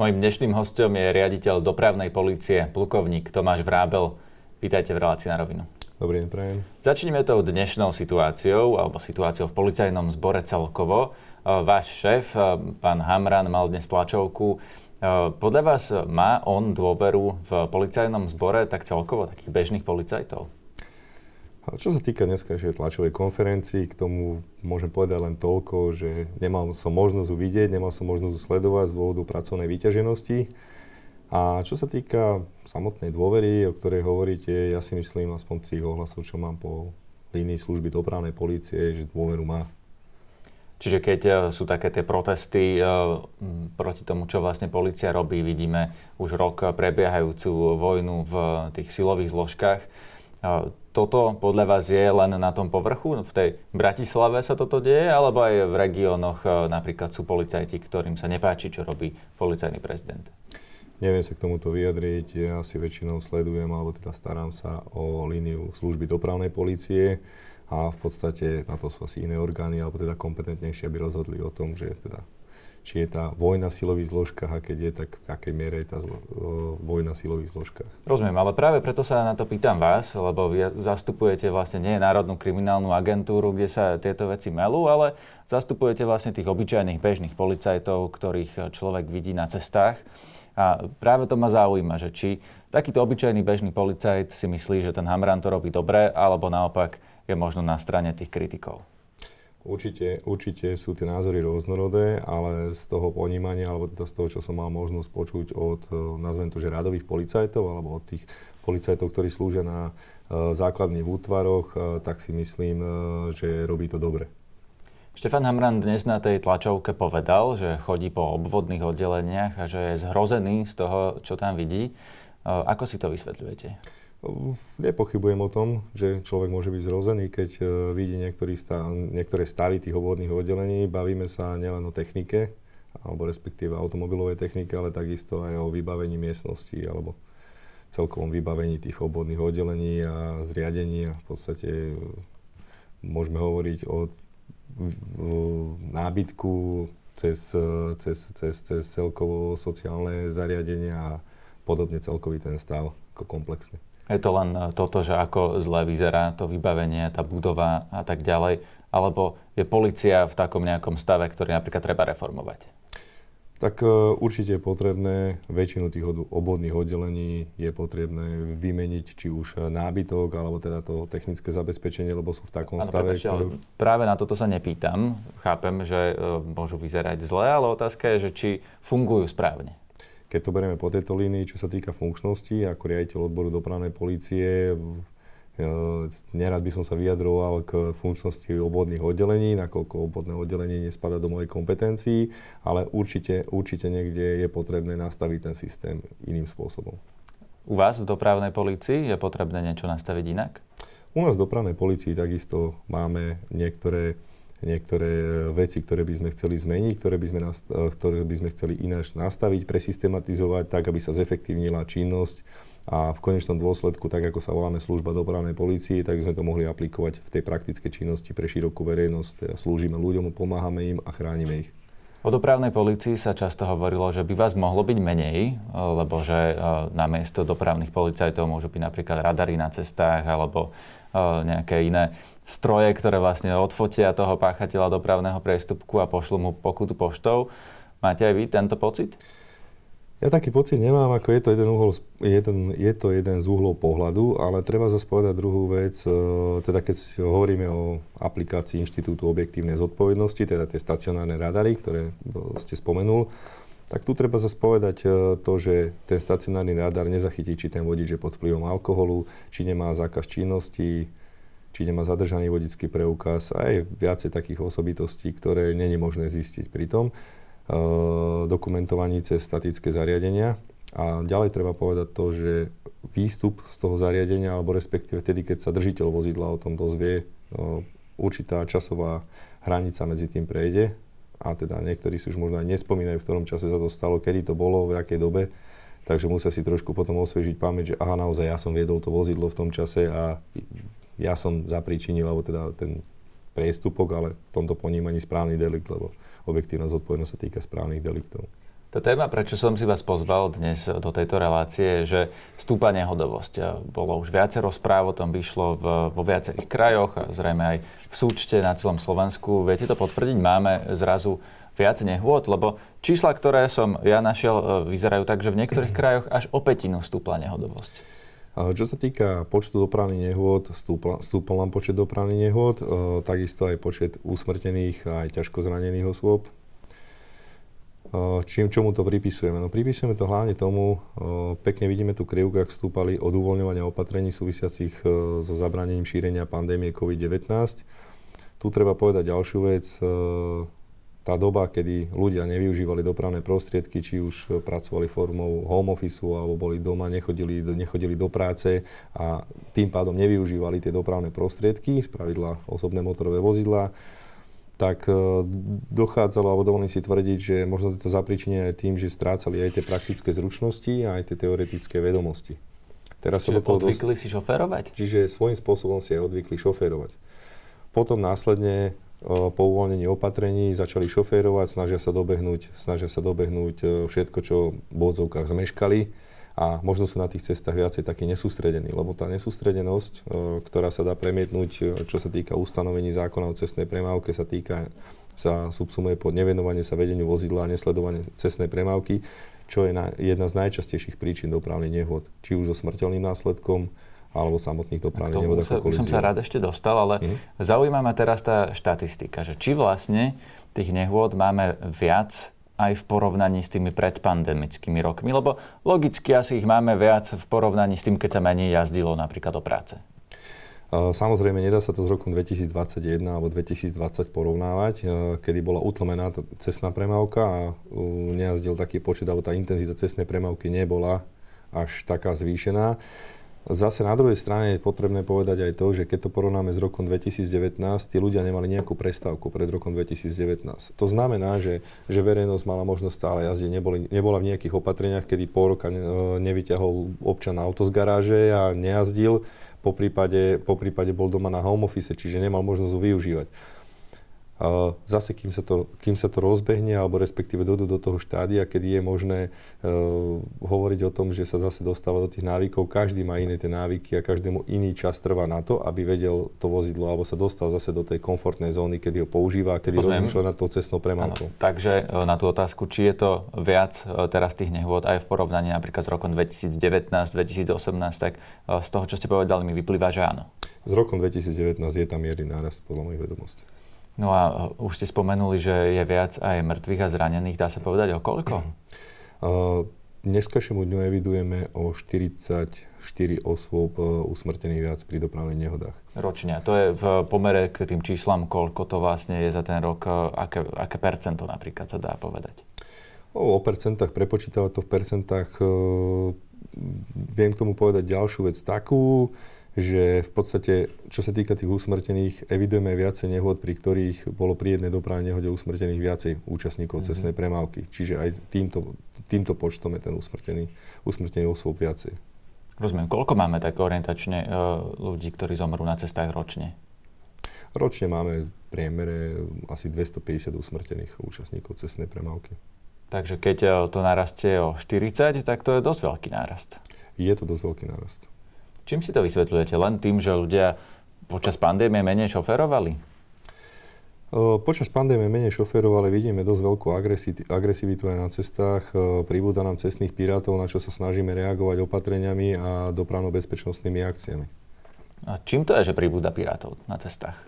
Mojím dnešným hostom je riaditeľ dopravnej policie, plukovník Tomáš Vrábel. Vítajte v relácii na rovinu. Dobrý deň, prajem. Začneme tou dnešnou situáciou, alebo situáciou v policajnom zbore celkovo. Váš šéf, pán Hamran, mal dnes tlačovku. Podľa vás má on dôveru v policajnom zbore tak celkovo takých bežných policajtov? A čo sa týka dneskajšej tlačovej konferencii, k tomu môžem povedať len toľko, že nemal som možnosť ju nemal som možnosť sledovať z dôvodu pracovnej vyťaženosti. A čo sa týka samotnej dôvery, o ktorej hovoríte, ja si myslím, aspoň z tých ohlasov, čo mám po línii služby dopravnej policie, že dôveru má. Čiže keď e, sú také tie protesty uh, proti tomu, čo vlastne policia robí, vidíme už rok prebiehajúcu vojnu v tých silových zložkách, toto podľa vás je len na tom povrchu? V tej Bratislave sa toto deje? Alebo aj v regiónoch e, napríklad sú policajti, ktorým sa nepáči, čo robí policajný prezident? Neviem sa k tomuto vyjadriť. Ja si väčšinou sledujem, alebo teda starám sa o líniu služby dopravnej policie a v podstate na to sú asi iné orgány, alebo teda kompetentnejšie, aby rozhodli o tom, že teda či je tá vojna v silových zložkách a keď je, tak v akej miere je tá zlo, vojna v silových zložkách. Rozumiem, ale práve preto sa na to pýtam vás, lebo vy zastupujete vlastne nie Národnú kriminálnu agentúru, kde sa tieto veci melú, ale zastupujete vlastne tých obyčajných bežných policajtov, ktorých človek vidí na cestách. A práve to ma zaujíma, že či takýto obyčajný bežný policajt si myslí, že ten Hamran to robí dobre, alebo naopak je možno na strane tých kritikov. Určite, určite sú tie názory rôznorodé, ale z toho ponímania, alebo teda z toho, čo som mal možnosť počuť od, e, nazvem to, že radových policajtov, alebo od tých policajtov, ktorí slúžia na uh, základných útvaroch, uh, tak si myslím, uh, že robí to dobre. Štefan Hamran dnes na tej tlačovke povedal, že chodí po obvodných oddeleniach a že je zhrozený z toho, čo tam vidí. Ako si to vysvetľujete? Nepochybujem o tom, že človek môže byť zrozený, keď uh, vidí stav, niektoré stavy tých obvodných oddelení. Bavíme sa nielen o technike, alebo respektíve automobilovej technike, ale takisto aj o vybavení miestnosti alebo celkovom vybavení tých obvodných oddelení a zriadení. A v podstate uh, môžeme hovoriť o nábytku cez, cez, cez, cez celkovo sociálne zariadenia a podobne celkový ten stav ako komplexne. Je to len e, toto, že ako zle vyzerá to vybavenie, tá budova a tak ďalej, alebo je policia v takom nejakom stave, ktorý napríklad treba reformovať? Tak uh, určite je potrebné, väčšinu tých obvodných oddelení je potrebné vymeniť či už nábytok, alebo teda to technické zabezpečenie, lebo sú v takom ano, stave. Prepáčte, ktorý... Práve na toto sa nepýtam. Chápem, že môžu vyzerať zle, ale otázka je, že či fungujú správne. Keď to berieme po tejto línii, čo sa týka funkčnosti, ako riaditeľ odboru dopravnej policie, e, nerad by som sa vyjadroval k funkčnosti obvodných oddelení, nakoľko obvodné oddelenie nespada do mojej kompetencií, ale určite, určite niekde je potrebné nastaviť ten systém iným spôsobom. U vás v dopravnej policii je potrebné niečo nastaviť inak? U nás v dopravnej policii takisto máme niektoré niektoré e, veci, ktoré by sme chceli zmeniť, ktoré by sme, nast- e, ktoré by sme chceli ináč nastaviť, presystematisovať, tak, aby sa zefektívnila činnosť a v konečnom dôsledku, tak ako sa voláme služba dopravnej polícii, tak by sme to mohli aplikovať v tej praktickej činnosti pre širokú verejnosť. Teda slúžime ľuďom, pomáhame im a chránime ich. O dopravnej policii sa často hovorilo, že by vás mohlo byť menej, e, lebo že na miesto dopravných policajtov môžu byť napríklad radary na cestách alebo nejaké iné stroje, ktoré vlastne odfotia toho páchateľa dopravného priestupku a pošlu mu pokutu poštou. Máte aj vy tento pocit? Ja taký pocit nemám, ako je to jeden, uhol, jeden, je to jeden z uhlov pohľadu, ale treba zase povedať druhú vec, e, teda keď hovoríme o aplikácii Inštitútu objektívnej zodpovednosti, teda tie stacionárne radary, ktoré ste spomenul, tak tu treba zase povedať e, to, že ten stacionárny radar nezachytí, či ten vodič je pod vplyvom alkoholu, či nemá zákaz činnosti, či nemá zadržaný vodický preukaz aj viacej takých osobitostí, ktoré není možné zistiť pri tom. E, dokumentovaní cez statické zariadenia. A ďalej treba povedať to, že výstup z toho zariadenia, alebo respektíve vtedy, keď sa držiteľ vozidla o tom dozvie, e, určitá časová hranica medzi tým prejde. A teda niektorí si už možno aj nespomínajú, v ktorom čase sa to stalo, kedy to bolo, v akej dobe, takže musia si trošku potom osviežiť pamäť, že aha, naozaj ja som viedol to vozidlo v tom čase a ja som zapríčinil, alebo teda ten priestupok, ale v tomto ponímaní správny delikt, lebo objektívna zodpovednosť sa týka správnych deliktov. Tá téma, prečo som si vás pozval dnes do tejto relácie, že stúpa nehodovosť. Bolo už viacero správ, o tom vyšlo v, vo viacerých krajoch a zrejme aj v súčte na celom Slovensku. Viete to potvrdiť? Máme zrazu viac nehôd, lebo čísla, ktoré som ja našiel, e, vyzerajú tak, že v niektorých krajoch až o petinu stúpla nehodovosť. Čo sa týka počtu dopravných nehôd, stúpol, stúpol nám počet dopravných nehôd, e, takisto aj počet usmrtených a aj ťažko zranených osôb. Čím, čomu to pripisujeme? No pripisujeme to hlavne tomu, pekne vidíme tu krivku, ak stúpali od uvoľňovania opatrení súvisiacich so zabranením šírenia pandémie COVID-19. Tu treba povedať ďalšiu vec. Tá doba, kedy ľudia nevyužívali dopravné prostriedky, či už pracovali formou home office alebo boli doma, nechodili, nechodili do práce a tým pádom nevyužívali tie dopravné prostriedky, spravidla osobné motorové vozidlá, tak e, dochádzalo, alebo dovolím si tvrdiť, že možno to zapričinie aj tým, že strácali aj tie praktické zručnosti a aj tie teoretické vedomosti. Teraz Čiže sa do toho odvykli dos- si šoférovať? Čiže svojím spôsobom si aj odvykli šoférovať. Potom následne po uvoľnení opatrení začali šoférovať, snažia sa dobehnúť, snažia sa dobehnúť e, všetko, čo v odzovkách zmeškali. A možno sú na tých cestách viacej takí nesústredení, lebo tá nesústredenosť, e, ktorá sa dá premietnúť, e, čo sa týka ustanovení zákona o cestnej premávke, sa týka, sa subsumuje pod nevenovanie sa vedeniu vozidla a nesledovanie cestnej premávky, čo je na, jedna z najčastejších príčin dopravných nehôd, či už so smrteľným následkom, alebo samotných dopravných nehôd ako kolízie. som sa rád ešte dostal, ale mm. zaujíma ma teraz tá štatistika, že či vlastne tých nehôd máme viac aj v porovnaní s tými predpandemickými rokmi? Lebo logicky asi ich máme viac v porovnaní s tým, keď sa menej jazdilo napríklad do práce. Samozrejme, nedá sa to s rokom 2021 alebo 2020 porovnávať, kedy bola utlmená tá cestná premávka a nejazdil taký počet, alebo tá intenzita cestnej premávky nebola až taká zvýšená. Zase na druhej strane je potrebné povedať aj to, že keď to porovnáme s rokom 2019, tí ľudia nemali nejakú prestávku pred rokom 2019. To znamená, že, že verejnosť mala možnosť stále jazdiť, neboli, nebola v nejakých opatreniach, kedy pol roka nevyťahol občan auto z garáže a nejazdil, po prípade, po prípade bol doma na home office, čiže nemal možnosť ho využívať. Zase, kým sa, to, kým sa to rozbehne, alebo respektíve dojdu do toho štádia, kedy je možné uh, hovoriť o tom, že sa zase dostáva do tých návykov, každý má iné tie návyky a každému iný čas trvá na to, aby vedel to vozidlo, alebo sa dostal zase do tej komfortnej zóny, kedy ho používa a kedy Rozumiem. rozmýšľa nad tou cestnou premávkou. Takže e, na tú otázku, či je to viac e, teraz tých nehôd aj v porovnaní napríklad s rokom 2019, 2018, tak z toho, čo ste povedali, mi vyplýva, že áno. S rokom 2019 je tam mierny nárast podľa mojich vedomostí. No a už ste spomenuli, že je viac aj mŕtvych a zranených. Dá sa povedať o koľko? Uh, dneskašiemu dňu evidujeme o 44 osôb uh, usmrtených viac pri dopravných nehodách. Ročne. To je v pomere k tým číslam, koľko to vlastne je za ten rok, uh, aké, aké percento napríklad sa dá povedať? O, o percentách, prepočítavať to v percentách, uh, viem k tomu povedať ďalšiu vec takú, že v podstate, čo sa týka tých usmrtených, evidujeme viacej nehôd, pri ktorých bolo pri jednej dopravnej nehode usmrtených viacej účastníkov mm-hmm. cestnej premávky. Čiže aj týmto, týmto počtom je ten usmrtený, usmrtený osôb viacej. Rozumiem. Koľko máme tak orientačne uh, ľudí, ktorí zomrú na cestách ročne? Ročne máme v priemere asi 250 usmrtených účastníkov cestnej premávky. Takže keď e, to narastie o 40, tak to je dosť veľký nárast. Je to dosť veľký nárast. Čím si to vysvetľujete? Len tým, že ľudia počas pandémie menej šoferovali? Počas pandémie menej šoferovali, vidíme dosť veľkú agresivitu aj na cestách. Pribúda nám cestných pirátov, na čo sa snažíme reagovať opatreniami a dopravno-bezpečnostnými akciami. A čím to je, že pribúda pirátov na cestách?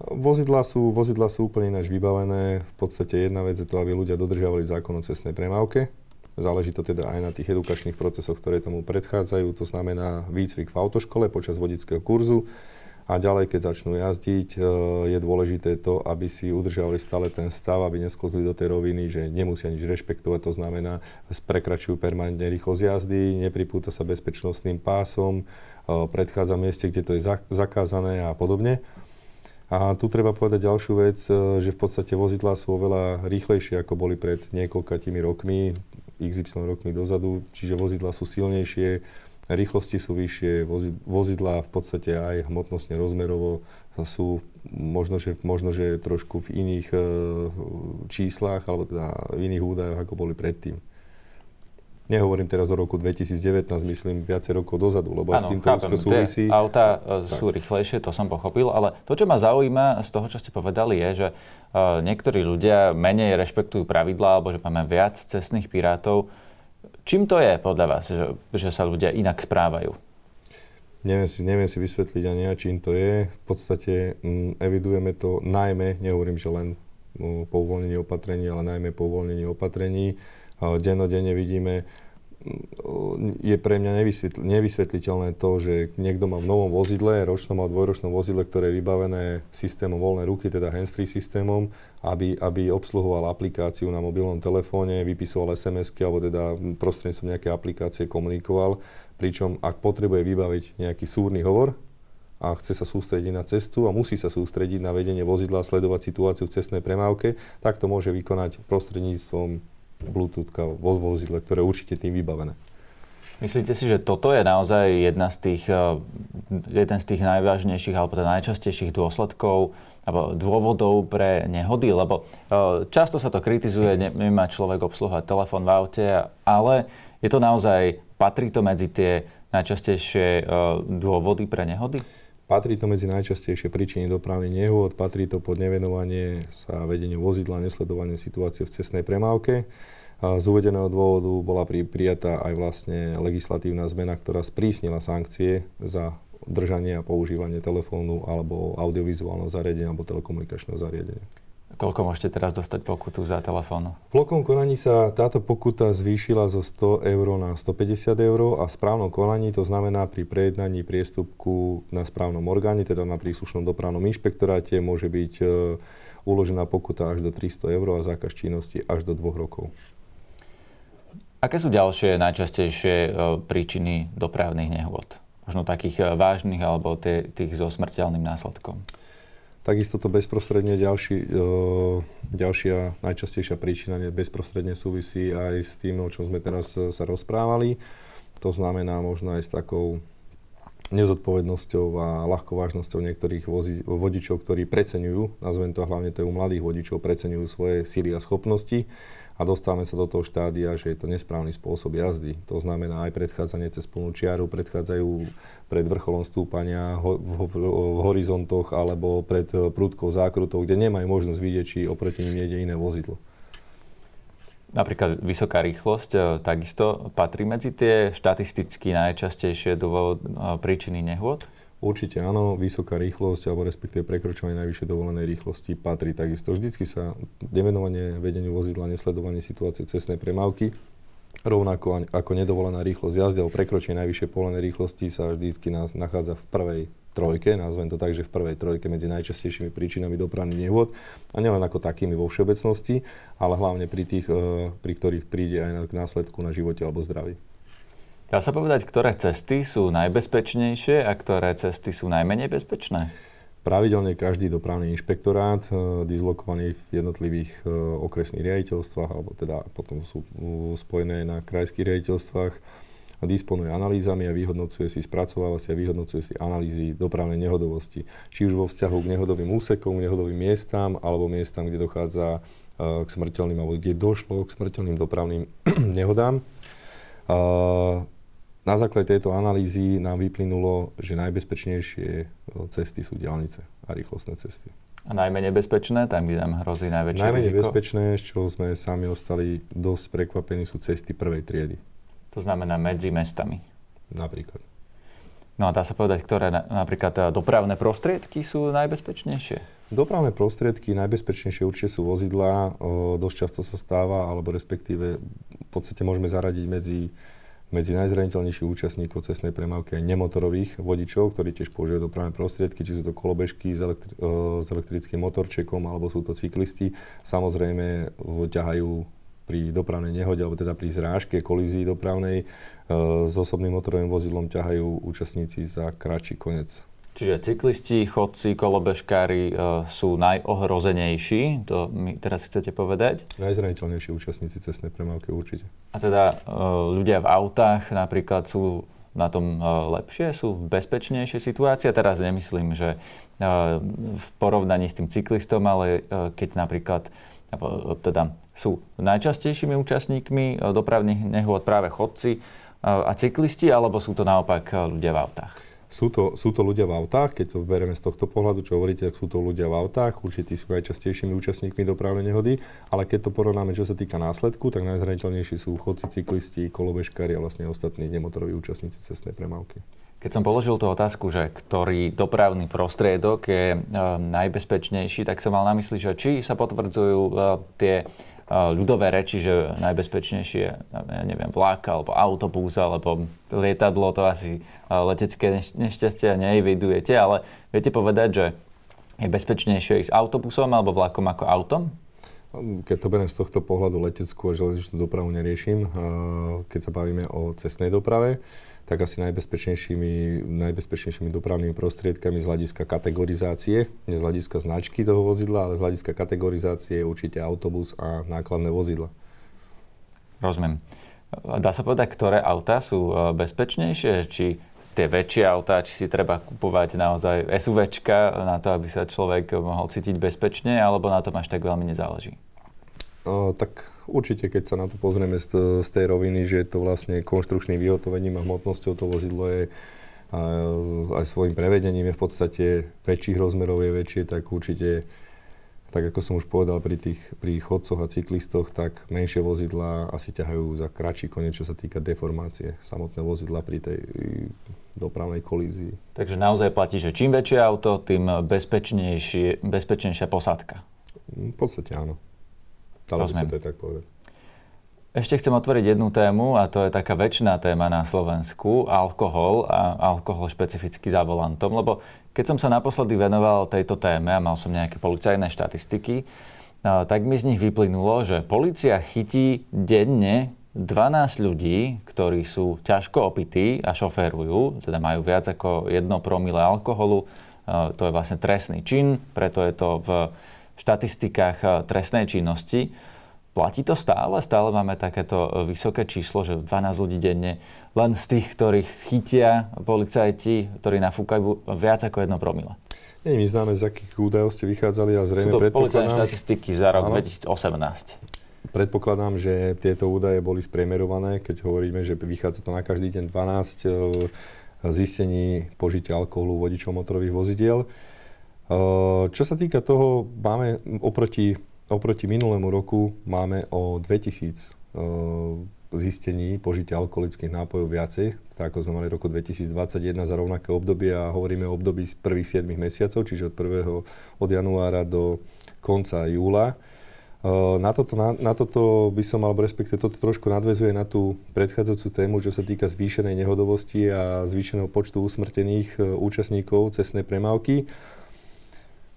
Vozidla sú, vozidla sú úplne ináč vybavené. V podstate jedna vec je to, aby ľudia dodržiavali zákon o cestnej premávke. Záleží to teda aj na tých edukačných procesoch, ktoré tomu predchádzajú. To znamená výcvik v autoškole počas vodického kurzu. A ďalej, keď začnú jazdiť, e, je dôležité to, aby si udržiavali stále ten stav, aby nesklzli do tej roviny, že nemusia nič rešpektovať. To znamená, prekračujú permanentne rýchlosť jazdy, nepripúta sa bezpečnostným pásom, e, predchádza mieste, kde to je zakázané a podobne. A tu treba povedať ďalšiu vec, e, že v podstate vozidlá sú oveľa rýchlejšie, ako boli pred niekoľkatými rokmi. XY rokmi dozadu, čiže vozidla sú silnejšie, rýchlosti sú vyššie, vozidlá v podstate aj hmotnostne rozmerovo sú možno, že, možno, že trošku v iných e, číslach alebo teda v iných údajoch, ako boli predtým. Nehovorím teraz o roku 2019, myslím viacej rokov dozadu, lebo ano, s týmto úzko súvisí. Tie auta uh, sú rýchlejšie, to som pochopil, ale to, čo ma zaujíma z toho, čo ste povedali, je, že uh, niektorí ľudia menej rešpektujú pravidlá, alebo že máme viac cestných pirátov. Čím to je podľa vás, že, že sa ľudia inak správajú? Neviem si, neviem si vysvetliť ani ja, čím to je. V podstate m, mm, evidujeme to najmä, nehovorím, že len m, po uvoľnení opatrení, ale najmä po uvoľnení opatrení dennodenne vidíme, je pre mňa nevysvetl- nevysvetliteľné to, že niekto má v novom vozidle, ročnom a dvojročnom vozidle, ktoré je vybavené systémom voľnej ruky, teda hands-free systémom, aby, aby obsluhoval aplikáciu na mobilnom telefóne, vypisoval SMS-ky alebo teda prostredníctvom nejaké aplikácie komunikoval, pričom ak potrebuje vybaviť nejaký súrny hovor, a chce sa sústrediť na cestu a musí sa sústrediť na vedenie vozidla a sledovať situáciu v cestnej premávke, tak to môže vykonať prostredníctvom Bluetooth vo vozidle, ktoré je určite tým vybavené. Myslíte si, že toto je naozaj jedna z tých, eh, jeden z tých najvážnejších alebo teda najčastejších dôsledkov alebo dôvodov pre nehody? Lebo eh, často sa to kritizuje, nemá človek obsluhovať telefón v aute, ale je to naozaj, patrí to medzi tie najčastejšie eh, dôvody pre nehody? Patrí to medzi najčastejšie príčiny dopravných nehôd, patrí to pod nevenovanie sa vedeniu vozidla, nesledovanie situácie v cestnej premávke. Z uvedeného dôvodu bola pri, prijatá aj vlastne legislatívna zmena, ktorá sprísnila sankcie za držanie a používanie telefónu alebo audiovizuálneho zariadenia alebo telekomunikačného zariadenia. Koľko môžete teraz dostať pokutu za telefón? V blokom konaní sa táto pokuta zvýšila zo 100 eur na 150 eur a v správnom konaní to znamená pri prejednaní priestupku na správnom orgáne, teda na príslušnom dopravnom inšpektoráte, môže byť e, uložená pokuta až do 300 eur a zákaz činnosti až do 2 rokov. Aké sú ďalšie najčastejšie e, príčiny dopravných nehôd? Možno takých e, vážnych alebo tie, tých so smrteľným následkom? Takisto to bezprostredne ďalší, e, ďalšia najčastejšia príčina bezprostredne súvisí aj s tým, o čom sme teraz e, sa rozprávali. To znamená možno aj s takou nezodpovednosťou a ľahkovážnosťou niektorých vozi, vodičov, ktorí preceňujú, nazvem to hlavne to u mladých vodičov, preceňujú svoje síly a schopnosti a dostávame sa do toho štádia, že je to nesprávny spôsob jazdy. To znamená aj predchádzanie cez plnú čiaru, predchádzajú pred vrcholom stúpania ho, v, v, v horizontoch alebo pred prúdkou zákrutou, kde nemajú možnosť vidieť, či oproti nim jede iné vozidlo. Napríklad vysoká rýchlosť e, takisto patrí medzi tie štatisticky najčastejšie dôvod, e, príčiny nehôd? Určite áno, vysoká rýchlosť alebo respektíve prekročovanie najvyššej dovolenej rýchlosti patrí takisto. Vždycky sa nevenovanie vedeniu vozidla, nesledovanie situácie cestnej premávky, rovnako ako nedovolená rýchlosť jazdy alebo prekročenie najvyššej povolenej rýchlosti sa vždycky nás nachádza v prvej trojke, nazvem to tak, že v prvej trojke medzi najčastejšími príčinami dopravných nehôd a nielen ako takými vo všeobecnosti, ale hlavne pri tých, eh, pri ktorých príde aj k následku na živote alebo zdraví. Dá sa povedať, ktoré cesty sú najbezpečnejšie a ktoré cesty sú najmenej bezpečné? Pravidelne každý dopravný inšpektorát, e, dislokovaný v jednotlivých e, okresných riaditeľstvách, alebo teda potom sú spojené na krajských riaditeľstvách, disponuje analýzami a vyhodnocuje si, spracováva si a vyhodnocuje si analýzy dopravnej nehodovosti. Či už vo vzťahu k nehodovým úsekom, k nehodovým miestam, alebo miestam, kde dochádza k smrteľným, alebo kde došlo k smrteľným dopravným nehodám. Na základe tejto analýzy nám vyplynulo, že najbezpečnejšie e, cesty sú diálnice a rýchlostné cesty. A najmenej bezpečné, tam kde nám hrozí najväčšie Najmenej riziko? bezpečné, z čoho sme sami ostali dosť prekvapení, sú cesty prvej triedy. To znamená medzi mestami? Napríklad. No a dá sa povedať, ktoré napríklad e, dopravné prostriedky sú najbezpečnejšie? Dopravné prostriedky najbezpečnejšie určite sú vozidlá. O, dosť často sa stáva, alebo respektíve v podstate môžeme zaradiť medzi medzi najzraniteľnejších účastníkov cestnej premávky aj nemotorových vodičov, ktorí tiež používajú dopravné prostriedky, či sú to kolobežky s, elektri- s elektrickým motorčekom, alebo sú to cyklisti. Samozrejme ťahajú pri dopravnej nehode, alebo teda pri zrážke, kolízii dopravnej s osobným motorovým vozidlom ťahajú účastníci za kratší koniec Čiže cyklisti, chodci, kolobežkári e, sú najohrozenejší, to mi teraz chcete povedať? Najzraniteľnejší účastníci cestnej premávky určite. A teda e, ľudia v autách napríklad sú na tom lepšie, sú v bezpečnejšej situácii. A teraz nemyslím, že v porovnaní s tým cyklistom, ale keď napríklad teda sú najčastejšími účastníkmi dopravných nehôd práve chodci a cyklisti, alebo sú to naopak ľudia v autách? Sú to, sú to ľudia v autách, keď to bereme z tohto pohľadu, čo hovoríte, tak sú to ľudia v autách, určite sú najčastejšími účastníkmi dopravnej nehody, ale keď to porovnáme, čo sa týka následku, tak najzraniteľnejší sú chodci, cyklisti, kolobežkári a vlastne ostatní nemotoroví účastníci cestnej premávky. Keď som položil tú otázku, že ktorý dopravný prostriedok je e, najbezpečnejší, tak som mal na mysli, že či sa potvrdzujú e, tie ľudové reči, že najbezpečnejšie ja neviem, vlak, alebo autobus, alebo lietadlo, to asi letecké nešťastie neevidujete, ale viete povedať, že je bezpečnejšie ísť autobusom alebo vlakom ako autom? Keď to beriem z tohto pohľadu leteckú a železničnú dopravu neriešim, keď sa bavíme o cestnej doprave, tak asi najbezpečnejšími, najbezpečnejšími dopravnými prostriedkami z hľadiska kategorizácie, nie z hľadiska značky toho vozidla, ale z hľadiska kategorizácie je určite autobus a nákladné vozidla. Rozumiem. Dá sa povedať, ktoré autá sú e, bezpečnejšie? Či tie väčšie autá, či si treba kupovať naozaj SUVčka na to, aby sa človek mohol cítiť bezpečne, alebo na tom až tak veľmi nezáleží? O, tak určite, keď sa na to pozrieme z, z tej roviny, že je to vlastne konštrukčným vyhotovením a hmotnosťou, to vozidlo je a, aj svojim prevedením je v podstate väčších rozmerov, je väčšie, tak určite, tak ako som už povedal pri tých pri chodcoch a cyklistoch, tak menšie vozidlá asi ťahajú za kratší koniec, čo sa týka deformácie samotné vozidla pri tej dopravnej kolízii. Takže naozaj platí, že čím väčšie auto, tým bezpečnejšia posádka. V podstate áno. Dalo by sa to tak povedať. Ešte chcem otvoriť jednu tému a to je taká väčšiná téma na Slovensku, alkohol a alkohol špecificky za volantom, lebo keď som sa naposledy venoval tejto téme a mal som nejaké policajné štatistiky, tak mi z nich vyplynulo, že policia chytí denne 12 ľudí, ktorí sú ťažko opití a šoférujú, teda majú viac ako 1 promile alkoholu. To je vlastne trestný čin, preto je to v štatistikách eh, trestnej činnosti. Platí to stále? Stále máme takéto eh, vysoké číslo, že 12 ľudí denne len z tých, ktorých chytia policajti, ktorí nafúkajú viac ako jedno promile. Nie my známe, z akých údajov ste vychádzali a zrejme Sú to policajné štatistiky za rok áno, 2018. Predpokladám, že tieto údaje boli spriemerované, keď hovoríme, že vychádza to na každý deň 12 eh, zistení požitia alkoholu vodičov motorových vozidiel. Čo sa týka toho, máme oproti, oproti minulému roku máme o 2000 zistení požitia alkoholických nápojov viacej, tak ako sme mali v roku 2021 za rovnaké obdobie a hovoríme o období z prvých 7 mesiacov, čiže od 1. od januára do konca júla. Na toto, na, na toto by som mal, respektíve toto trošku nadvezuje na tú predchádzajúcu tému, čo sa týka zvýšenej nehodovosti a zvýšeného počtu usmrtených účastníkov cestnej premávky.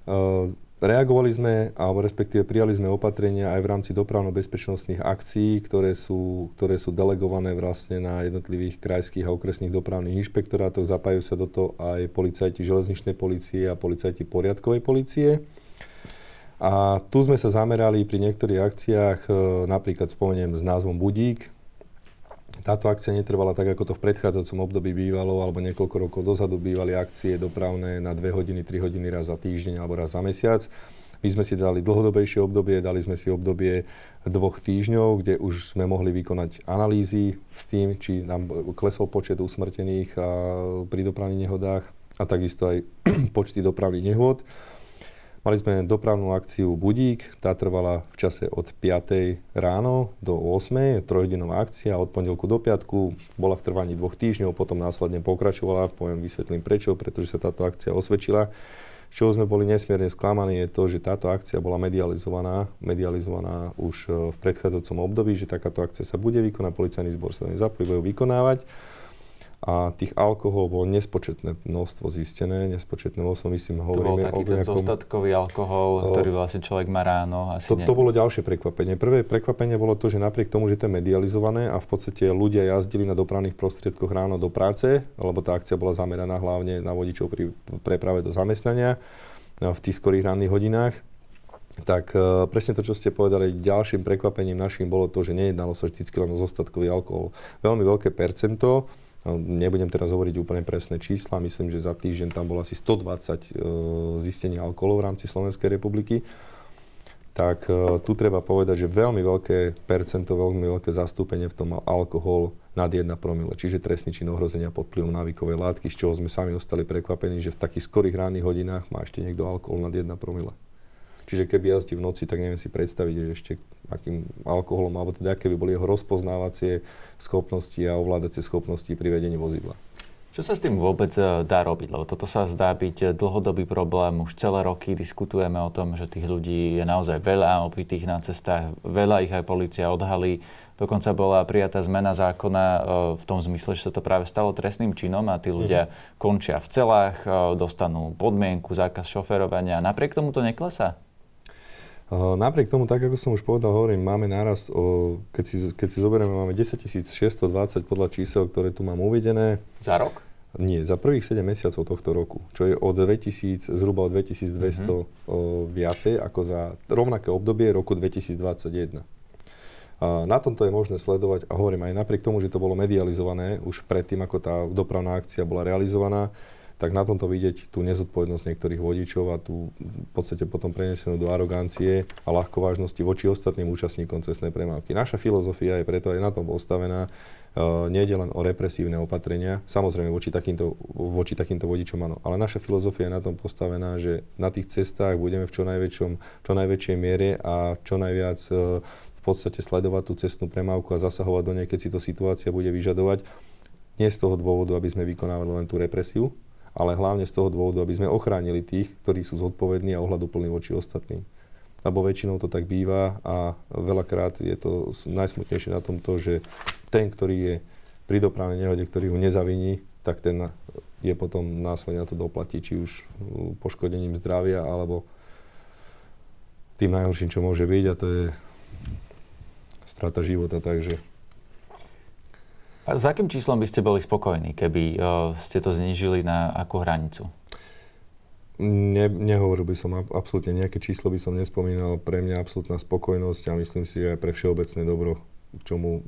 Ehm, reagovali sme, alebo respektíve prijali sme opatrenia aj v rámci dopravno-bezpečnostných akcií, ktoré sú, ktoré sú delegované vlastne na jednotlivých krajských a okresných dopravných inšpektorátoch. Zapájajú sa do toho aj policajti železničnej policie a policajti poriadkovej policie. A tu sme sa zamerali pri niektorých akciách, ehm, napríklad spomeniem s názvom Budík, táto akcia netrvala tak, ako to v predchádzajúcom období bývalo, alebo niekoľko rokov dozadu bývali akcie dopravné na 2 hodiny, 3 hodiny raz za týždeň alebo raz za mesiac. My sme si dali dlhodobejšie obdobie, dali sme si obdobie dvoch týždňov, kde už sme mohli vykonať analýzy s tým, či nám klesol počet usmrtených pri dopravných nehodách a takisto aj počty dopravných nehôd. Mali sme dopravnú akciu Budík, tá trvala v čase od 5. ráno do 8. trojdinnová akcia od pondelku do piatku, bola v trvaní dvoch týždňov, potom následne pokračovala, poviem vysvetlím prečo, pretože sa táto akcia osvedčila. Čoho sme boli nesmierne sklamaní je to, že táto akcia bola medializovaná, medializovaná už e, v predchádzajúcom období, že takáto akcia sa bude vykonať, policajný zbor sa zapojí, bude vykonávať a tých alkohol bolo nespočetné množstvo zistené, nespočetné množstvo, myslím, hovoríme to bol taký o ten zostatkový alkohol, o, ktorý vlastne človek má ráno. Asi to, to bolo ďalšie prekvapenie. Prvé prekvapenie bolo to, že napriek tomu, že to je medializované a v podstate ľudia jazdili na dopravných prostriedkoch ráno do práce, lebo tá akcia bola zameraná hlavne na vodičov pri preprave do zamestnania v tých skorých ranných hodinách, tak uh, presne to, čo ste povedali, ďalším prekvapením našim bolo to, že nejednalo sa vždy len o zostatkový alkohol. Veľmi veľké percento Nebudem teraz hovoriť úplne presné čísla, myslím, že za týždeň tam bolo asi 120 zistení alkoholov v rámci Slovenskej republiky tak uh, tu treba povedať, že veľmi veľké percento, veľmi veľké zastúpenie v tom alkohol nad 1 promile, čiže trestný čin ohrozenia pod vplyvom návykovej látky, z čoho sme sami ostali prekvapení, že v takých skorých ranných hodinách má ešte niekto alkohol nad 1 promile. Čiže keby jazdí v noci, tak neviem si predstaviť, že ešte akým alkoholom, alebo teda aké by boli jeho rozpoznávacie schopnosti a ovládacie schopnosti pri vedení vozidla. Čo sa s tým vôbec e, dá robiť? Lebo toto sa zdá byť e, dlhodobý problém. Už celé roky diskutujeme o tom, že tých ľudí je naozaj veľa opitých na cestách. Veľa ich aj policia odhalí. Dokonca bola prijatá zmena zákona e, v tom zmysle, že sa to práve stalo trestným činom a tí ľudia mm-hmm. končia v celách, dostanú podmienku, zákaz šoferovania. Napriek tomu to neklesá? Napriek tomu, tak ako som už povedal, hovorím, máme náraz, o, keď, si, keď si zoberieme, máme 10 620 podľa čísel, ktoré tu mám uvedené. Za rok? Nie, za prvých 7 mesiacov tohto roku, čo je o 2000, zhruba o 2200 mm-hmm. o, viacej ako za rovnaké obdobie roku 2021. A na tomto je možné sledovať, a hovorím aj napriek tomu, že to bolo medializované už predtým, ako tá dopravná akcia bola realizovaná, tak na tomto vidieť tú nezodpovednosť niektorých vodičov a tú v podstate potom prenesenú do arogancie a ľahkovážnosti voči ostatným účastníkom cestnej premávky. Naša filozofia je preto aj na tom postavená, uh, nie je len o represívne opatrenia, samozrejme voči takýmto, voči takýmto vodičom áno, ale naša filozofia je na tom postavená, že na tých cestách budeme v čo, najväčšom, čo najväčšej miere a čo najviac uh, v podstate sledovať tú cestnú premávku a zasahovať do nej, keď si to situácia bude vyžadovať. Nie z toho dôvodu, aby sme vykonávali len tú represiu, ale hlavne z toho dôvodu, aby sme ochránili tých, ktorí sú zodpovední a ohľaduplní voči ostatným. Lebo väčšinou to tak býva a veľakrát je to najsmutnejšie na tom to, že ten, ktorý je pri dopravnej nehode, ktorý ho nezaviní, tak ten je potom následne na to doplatí, či už poškodením zdravia, alebo tým najhorším, čo môže byť, a to je strata života. Takže a s akým číslom by ste boli spokojní, keby uh, ste to znížili na akú hranicu? Ne, nehovoril by som, absolútne nejaké číslo by som nespomínal. Pre mňa absolútna spokojnosť a myslím si, že aj pre všeobecné dobro, čomu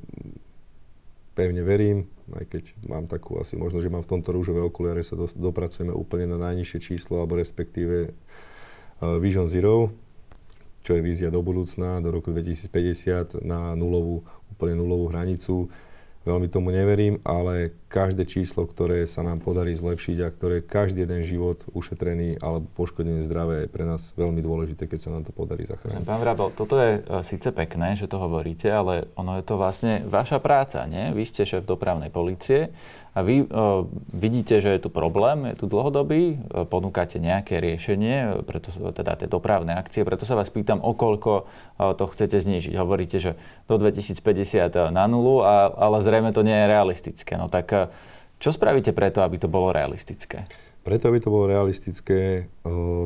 pevne verím, aj keď mám takú asi možno, že mám v tomto rúžové okuliare, sa do, dopracujeme úplne na najnižšie číslo, alebo respektíve uh, Vision Zero, čo je vízia do budúcna, do roku 2050 na nulovú, úplne nulovú hranicu Veľmi tomu neverím, ale každé číslo, ktoré sa nám podarí zlepšiť a ktoré každý jeden život ušetrený alebo poškodený zdravie je pre nás veľmi dôležité, keď sa nám to podarí zachrániť. Pán Vrabel, toto je uh, síce pekné, že to hovoríte, ale ono je to vlastne vaša práca, nie? Vy ste šéf dopravnej policie a vy uh, vidíte, že je tu problém, je tu dlhodobý, uh, ponúkate nejaké riešenie, preto, teda tie dopravné akcie, preto sa vás pýtam, o koľko to chcete znížiť. Hovoríte, že do 2050 na nulu, a, ale zrejme to nie je realistické. No tak čo spravíte preto, aby to bolo realistické? Preto, aby to bolo realistické,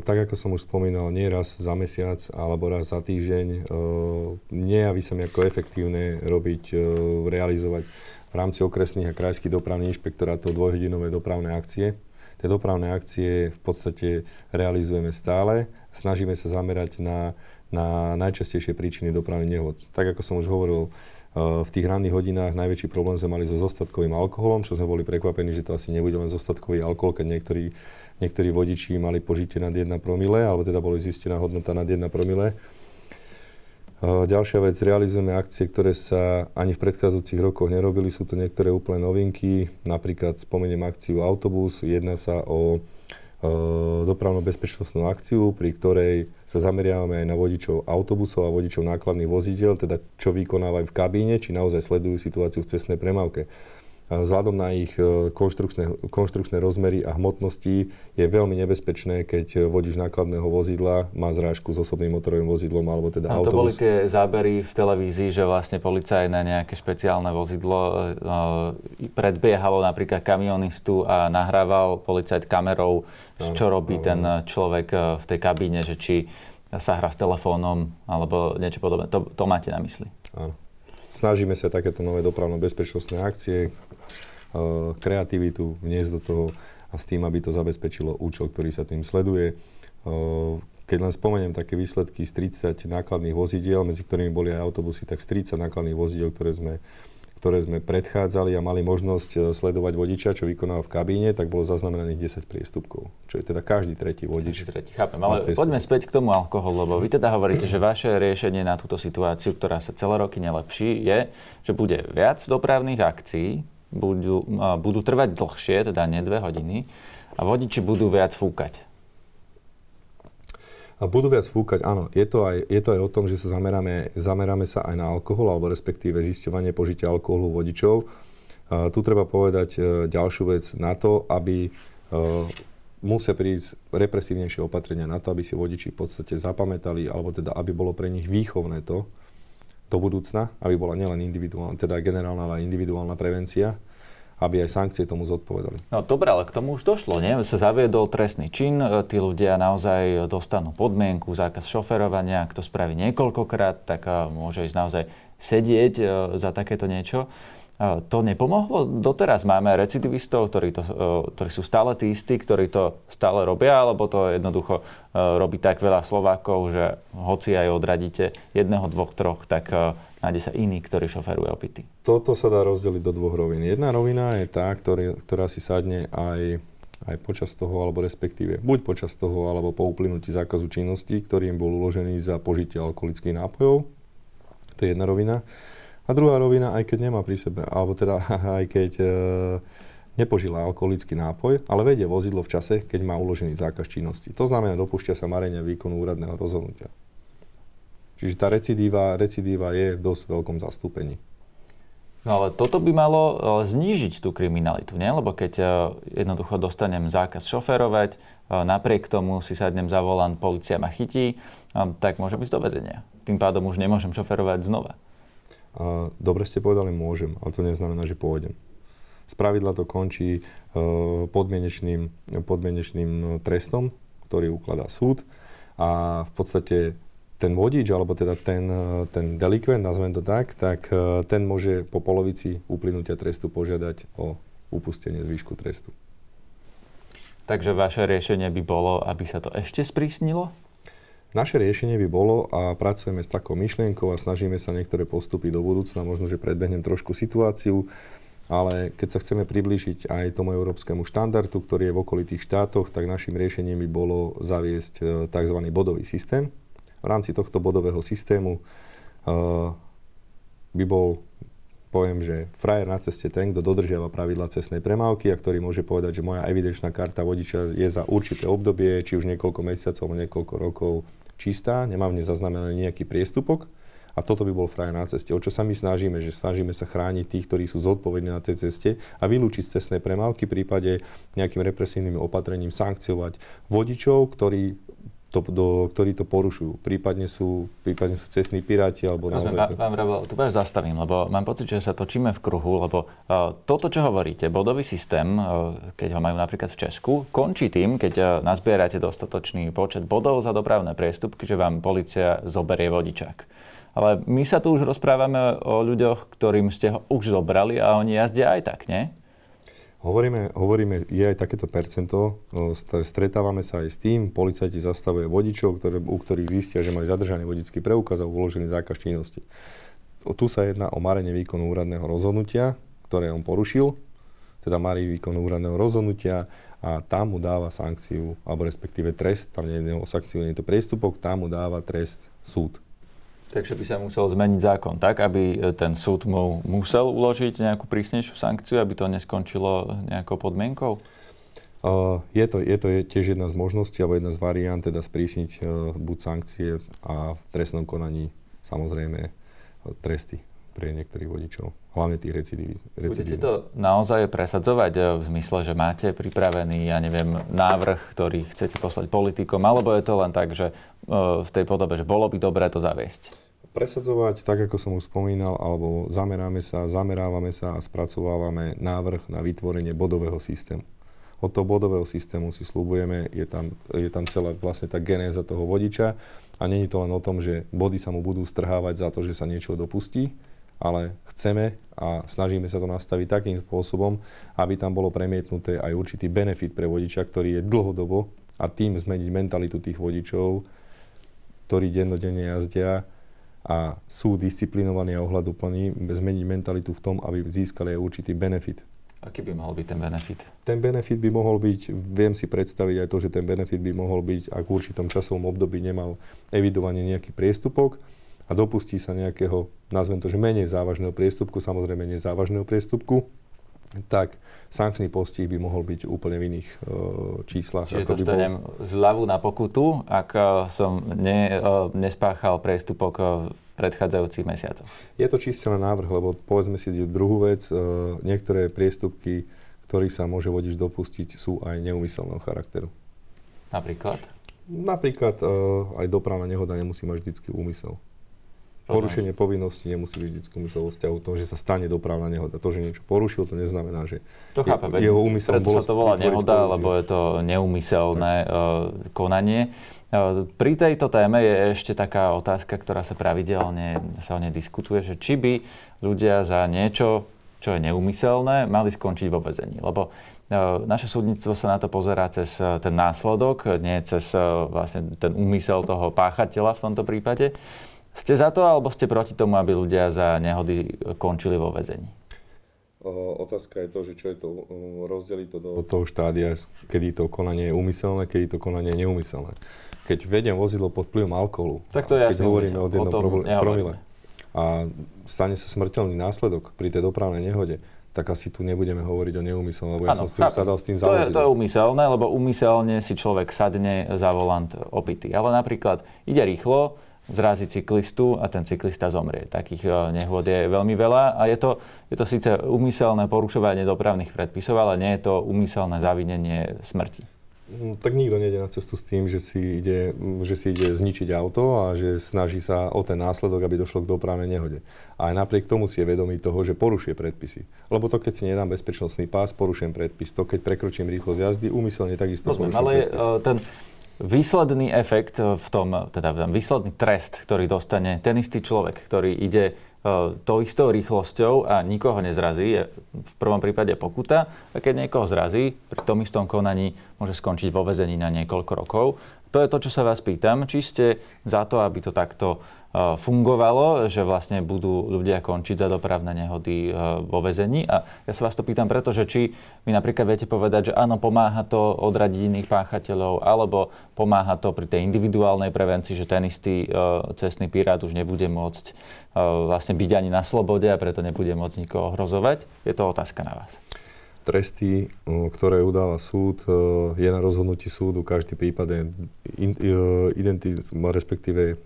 tak ako som už spomínal, nie raz za mesiac alebo raz za týždeň, uh, nejaví sa mi ako efektívne robiť, realizovať v rámci okresných a krajských dopravných inšpektorátov dvojhodinové dopravné akcie. Tie dopravné akcie v podstate realizujeme stále. Snažíme sa zamerať na, na najčastejšie príčiny dopravných nehod. Tak ako som už hovoril, v tých ranných hodinách najväčší problém sme mali so zostatkovým alkoholom, čo sme boli prekvapení, že to asi nebude len zostatkový alkohol, keď niektorí, niektorí vodiči mali požitie nad 1 promile, alebo teda boli zistená hodnota nad 1 promile. Ďalšia vec, realizujeme akcie, ktoré sa ani v predchádzajúcich rokoch nerobili, sú to niektoré úplne novinky, napríklad spomeniem akciu Autobus, jedná sa o E, dopravnú bezpečnostnú akciu, pri ktorej sa zameriavame aj na vodičov autobusov a vodičov nákladných vozidel, teda čo vykonávajú v kabíne, či naozaj sledujú situáciu v cestnej premávke vzhľadom na ich e, konštrukčné, konštrukčné rozmery a hmotnosti je veľmi nebezpečné, keď vodič nákladného vozidla má zrážku s osobným motorovým vozidlom alebo teda autobus. to boli tie zábery v televízii, že vlastne policajné nejaké špeciálne vozidlo e, predbiehalo napríklad kamionistu a nahrával policajt kamerou, áno, čo robí áno. ten človek e, v tej kabíne, že či sa hrá s telefónom alebo niečo podobné. To, to máte na mysli? Áno. Snažíme sa takéto nové dopravno-bezpečnostné akcie, Eh, kreativitu vniesť do toho a s tým, aby to zabezpečilo účel, ktorý sa tým sleduje. Eh, keď len spomeniem také výsledky z 30 nákladných vozidiel, medzi ktorými boli aj autobusy, tak z 30 nákladných vozidiel, ktoré sme ktoré sme predchádzali a mali možnosť e, sledovať vodiča, čo vykonáva v kabíne, tak bolo zaznamenaných 10 priestupkov. Čo je teda každý tretí vodič. Každý tretí, chápem. Ale poďme späť k tomu alkoholu, lebo vy teda hovoríte, že vaše riešenie na túto situáciu, ktorá sa celé roky nelepší, je, že bude viac dopravných akcií, budú, budú trvať dlhšie, teda nie dve hodiny, a vodiči budú viac fúkať. A budú viac fúkať, áno. Je to, aj, je to aj o tom, že sa zameráme, zameráme sa aj na alkohol, alebo respektíve zisťovanie požitia alkoholu vodičov. A tu treba povedať e, ďalšiu vec na to, aby e, musia prísť represívnejšie opatrenia na to, aby si vodiči v podstate zapamätali, alebo teda aby bolo pre nich výchovné to do budúcna, aby bola nielen individuálna, teda generálna, ale individuálna prevencia aby aj sankcie tomu zodpovedali. No dobre, ale k tomu už došlo, nie? Sa zaviedol trestný čin, e, tí ľudia naozaj dostanú podmienku, zákaz šoferovania, ak to spraví niekoľkokrát, tak e, môže ísť naozaj sedieť e, za takéto niečo. To nepomohlo? Doteraz máme recidivistov, ktorí, to, ktorí sú stále tí istí, ktorí to stále robia, alebo to jednoducho robí tak veľa Slovákov, že hoci aj odradíte jedného, dvoch, troch, tak nájde sa iný, ktorý šoferuje opity. Toto sa dá rozdeliť do dvoch rovín. Jedna rovina je tá, ktorý, ktorá si sadne aj, aj počas toho, alebo respektíve buď počas toho, alebo po uplynutí zákazu činnosti, ktorý im bol uložený za požitie alkoholických nápojov. To je jedna rovina. A druhá rovina, aj keď nemá pri sebe, alebo teda aj keď e, nepožila alkoholický nápoj, ale vedie vozidlo v čase, keď má uložený zákaz činnosti. To znamená, dopúšťa sa marenia výkonu úradného rozhodnutia. Čiže tá recidíva, recidíva je v dosť veľkom zastúpení. No ale toto by malo e, znížiť tú kriminalitu, nie? Lebo keď e, jednoducho dostanem zákaz šoferovať, e, napriek tomu si sadnem za volant, policia ma chytí, tak môžem ísť do väzenia. Tým pádom už nemôžem šoferovať znova. Dobre ste povedali, môžem, ale to neznamená, že pôjdem. Spravidla to končí podmienečným, podmienečným trestom, ktorý ukladá súd a v podstate ten vodič, alebo teda ten, ten delikvent, nazvem to tak, tak e, ten môže po polovici uplynutia trestu požiadať o upustenie zvýšku trestu. Takže vaše riešenie by bolo, aby sa to ešte sprísnilo? Naše riešenie by bolo a pracujeme s takou myšlienkou a snažíme sa niektoré postupy do budúcna, možno, že predbehnem trošku situáciu, ale keď sa chceme priblížiť aj tomu európskemu štandardu, ktorý je v okolitých štátoch, tak našim riešením by bolo zaviesť e, tzv. bodový systém, v rámci tohto bodového systému uh, by bol, poviem, že frajer na ceste ten, kto dodržiava pravidla cestnej premávky a ktorý môže povedať, že moja evidenčná karta vodiča je za určité obdobie, či už niekoľko mesiacov niekoľko rokov čistá, nemám v nej zaznamenaný nejaký priestupok. A toto by bol frajer na ceste. O čo sa my snažíme? Že snažíme sa chrániť tých, ktorí sú zodpovední na tej ceste a vylúčiť z cestnej premávky, v prípade nejakým represívnym opatrením sankciovať vodičov, ktorí to, do, ktorí to porušujú. Prípadne sú, prípadne sú cestní piráti alebo naozaj... Pán, Vrabel, tu vás zastavím, lebo mám pocit, že sa točíme v kruhu, lebo uh, toto, čo hovoríte, bodový systém, uh, keď ho majú napríklad v Česku, končí tým, keď uh, nazbierate dostatočný počet bodov za dopravné priestupky, že vám policia zoberie vodičák. Ale my sa tu už rozprávame o ľuďoch, ktorým ste ho už zobrali a oni jazdia aj tak, nie? Hovoríme, hovoríme, je aj takéto percento, stretávame sa aj s tým, policajti zastavuje vodičov, ktoré, u ktorých zistia, že majú zadržaný vodický preukaz a uložený zákaz činnosti. Tu sa jedná o marenie výkonu úradného rozhodnutia, ktoré on porušil, teda marí výkonu úradného rozhodnutia a tam mu dáva sankciu, alebo respektíve trest, tam nie je o sankciu, nie je to priestupok, tam mu dáva trest súd. Takže by sa musel zmeniť zákon tak, aby e, ten súd mu musel uložiť nejakú prísnejšiu sankciu, aby to neskončilo nejakou podmienkou? Uh, je, to, je to tiež jedna z možností, alebo jedna z variant, teda sprísniť uh, buď sankcie a v trestnom konaní samozrejme uh, tresty pre niektorých vodičov, hlavne tých recidív. Budete to naozaj presadzovať v zmysle, že máte pripravený, ja neviem, návrh, ktorý chcete poslať politikom, alebo je to len tak, že v tej podobe, že bolo by dobré to zaviesť? presadzovať, tak ako som už spomínal, alebo zameráme sa, zamerávame sa a spracovávame návrh na vytvorenie bodového systému. Od toho bodového systému si slúbujeme, je tam, je tam celá vlastne tá genéza toho vodiča a není to len o tom, že body sa mu budú strhávať za to, že sa niečo dopustí, ale chceme a snažíme sa to nastaviť takým spôsobom, aby tam bolo premietnuté aj určitý benefit pre vodiča, ktorý je dlhodobo a tým zmeniť mentalitu tých vodičov, ktorí dennodenne jazdia a sú disciplinovaní a ohľaduplní, zmeniť mentalitu v tom, aby získali aj určitý benefit. Aký by mohol byť ten benefit? Ten benefit by mohol byť, viem si predstaviť aj to, že ten benefit by mohol byť, ak v určitom časovom období nemal evidovanie nejaký priestupok a dopustí sa nejakého, nazvem to, že menej závažného priestupku, samozrejme závažného priestupku, tak sankčný postih by mohol byť úplne v iných uh, číslach. Čiže ako dostanem by bol... zľavu na pokutu, ak uh, som ne, uh, nespáchal priestupok uh, predchádzajúcich mesiacoch. Je to čiste len návrh, lebo povedzme si druhú vec, uh, niektoré priestupky, ktorých sa môže vodič dopustiť, sú aj neumyselného charakteru. Napríklad? Napríklad uh, aj dopravná nehoda nemusí mať vždycky úmysel. Porušenie povinnosti nemusí byť vždy úmysel vo vzťahu toho, že sa stane dopravná nehoda. To, že niečo porušil, to neznamená, že to chápem, je, jeho úmysel bolo sa to volá nehoda, lebo je to neumyselné uh, konanie. Uh, pri tejto téme je ešte taká otázka, ktorá sa pravidelne sa o nej diskutuje, že či by ľudia za niečo, čo je neumyselné, mali skončiť vo vezení. Lebo uh, naše súdnictvo sa na to pozerá cez ten následok, nie cez vlastne ten úmysel toho páchateľa v tomto prípade. Ste za to, alebo ste proti tomu, aby ľudia za nehody končili vo väzení? otázka je to, že čo je to, rozdeliť to do toho štádia, kedy to konanie je úmyselné, kedy to konanie je neumyselné. Keď vediem vozidlo pod vplyvom alkoholu, tak to je keď hovoríme o jednom promile a stane sa smrteľný následok pri tej dopravnej nehode, tak asi tu nebudeme hovoriť o neumyselnom, lebo ja ano, som si už sadal s tým to je, to je umyselné, lebo umyselne si človek sadne za volant opitý. Ale napríklad ide rýchlo, zrazí cyklistu a ten cyklista zomrie. Takých eh, nehôd je veľmi veľa a je to, je to síce umyselné porušovanie dopravných predpisov, ale nie je to umyselné zavinenie smrti. No, tak nikto nejde na cestu s tým, že si, ide, že si ide zničiť auto a že snaží sa o ten následok, aby došlo k dopravnej nehode. A aj napriek tomu si je vedomý toho, že porušuje predpisy. Lebo to, keď si nedám bezpečnostný pás, porušujem predpis. To, keď prekročím rýchlosť jazdy, úmyselne takisto Rozumiem, porušujem ale predpis. Eh, ten výsledný efekt v tom, teda výsledný trest, ktorý dostane ten istý človek, ktorý ide uh, tou istou rýchlosťou a nikoho nezrazí, je v prvom prípade pokuta. A keď niekoho zrazí, pri tom istom konaní môže skončiť vo vezení na niekoľko rokov. To je to, čo sa vás pýtam. Či ste za to, aby to takto Eh, fungovalo, že vlastne budú ľudia končiť za dopravné nehody eh, vo vezení. A ja sa vás to pýtam preto, že či mi napríklad viete povedať, že áno, pomáha to odradiť iných páchateľov, alebo pomáha to pri tej individuálnej prevencii, že ten istý eh, cestný pirát už nebude môcť vlastne byť ani na slobode a preto nebude môcť nikoho ohrozovať. Je to otázka na vás tresty, ktoré udáva súd, je na rozhodnutí súdu. Každý prípad je identi- respektíve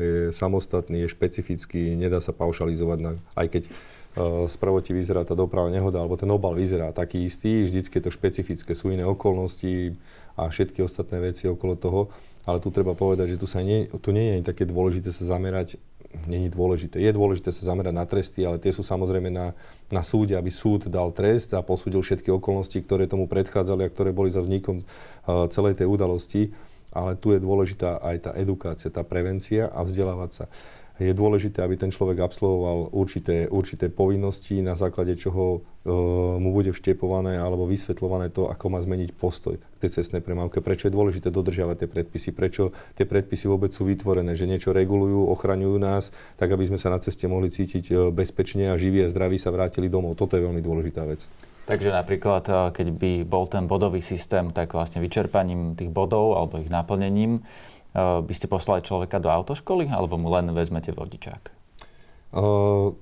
je samostatný, je špecifický, nedá sa paušalizovať, na, aj keď uh, spravo ti vyzerá tá doprava nehoda, alebo ten obal vyzerá taký istý, vždycky je to špecifické, sú iné okolnosti a všetky ostatné veci okolo toho, ale tu treba povedať, že tu, sa nie, tu nie je také dôležité sa zamerať, není dôležité. Je dôležité sa zamerať na tresty, ale tie sú samozrejme na, na súde, aby súd dal trest a posúdil všetky okolnosti, ktoré tomu predchádzali a ktoré boli za vznikom uh, celej tej udalosti ale tu je dôležitá aj tá edukácia, tá prevencia a vzdelávať sa. Je dôležité, aby ten človek absolvoval určité, určité povinnosti, na základe čoho e, mu bude vštepované alebo vysvetľované to, ako má zmeniť postoj k tej cestnej premávke. Prečo je dôležité dodržiavať tie predpisy, prečo tie predpisy vôbec sú vytvorené, že niečo regulujú, ochraňujú nás, tak aby sme sa na ceste mohli cítiť e, bezpečne a živí a zdraví sa vrátili domov. Toto je veľmi dôležitá vec. Takže napríklad, eh, keď by bol ten bodový systém, tak vlastne vyčerpaním tých bodov alebo ich naplnením by ste poslali človeka do autoškoly alebo mu len vezmete vodičák? Uh,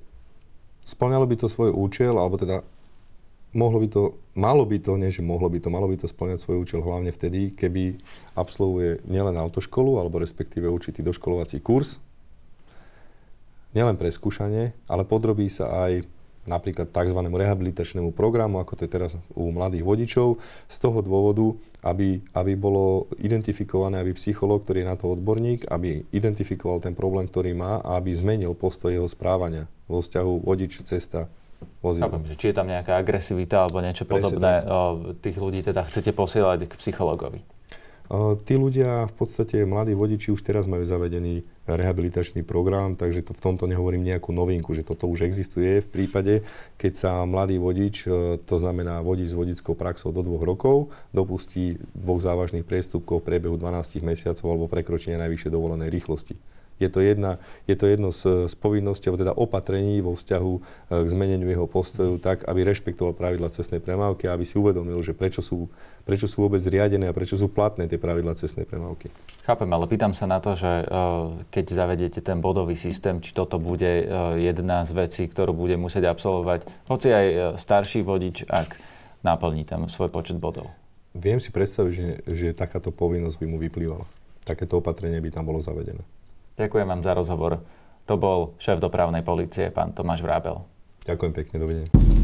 splňalo by to svoj účel, alebo teda mohlo by to, malo by to, nie že mohlo by to, malo by to splňať svoj účel hlavne vtedy, keby absolvuje nielen autoškolu, alebo respektíve určitý doškolovací kurz, nielen pre skúšanie, ale podrobí sa aj napríklad tzv. rehabilitačnému programu, ako to je teraz u mladých vodičov, z toho dôvodu, aby, aby bolo identifikované, aby psychológ, ktorý je na to odborník, aby identifikoval ten problém, ktorý má a aby zmenil postoj jeho správania vo vzťahu vodič, cesta, vozidlo. či je tam nejaká agresivita alebo niečo podobné, tých ľudí teda chcete posielať k psychologovi. Tí ľudia, v podstate mladí vodiči už teraz majú zavedený rehabilitačný program, takže to v tomto nehovorím nejakú novinku, že toto už existuje v prípade, keď sa mladý vodič, e, to znamená vodič s vodickou praxou do dvoch rokov, dopustí dvoch závažných priestupkov v priebehu 12 mesiacov alebo prekročenia najvyššie dovolenej rýchlosti. Je to, jedna, je to jedno z, z povinností, alebo teda opatrení vo vzťahu e, k zmeneniu jeho postoju tak, aby rešpektoval pravidla cestnej premávky a aby si uvedomil, že prečo sú, prečo sú vôbec zriadené a prečo sú platné tie pravidla cestnej premávky. Chápem, ale pýtam sa na to, že e, keď zavediete ten bodový systém, či toto bude e, jedna z vecí, ktorú bude musieť absolvovať, hoci aj starší vodič, ak naplní tam svoj počet bodov. Viem si predstaviť, že, že takáto povinnosť by mu vyplývala. Takéto opatrenie by tam bolo zavedené. Ďakujem vám za rozhovor. To bol šéf dopravnej policie, pán Tomáš Vrábel. Ďakujem pekne, dovidenia.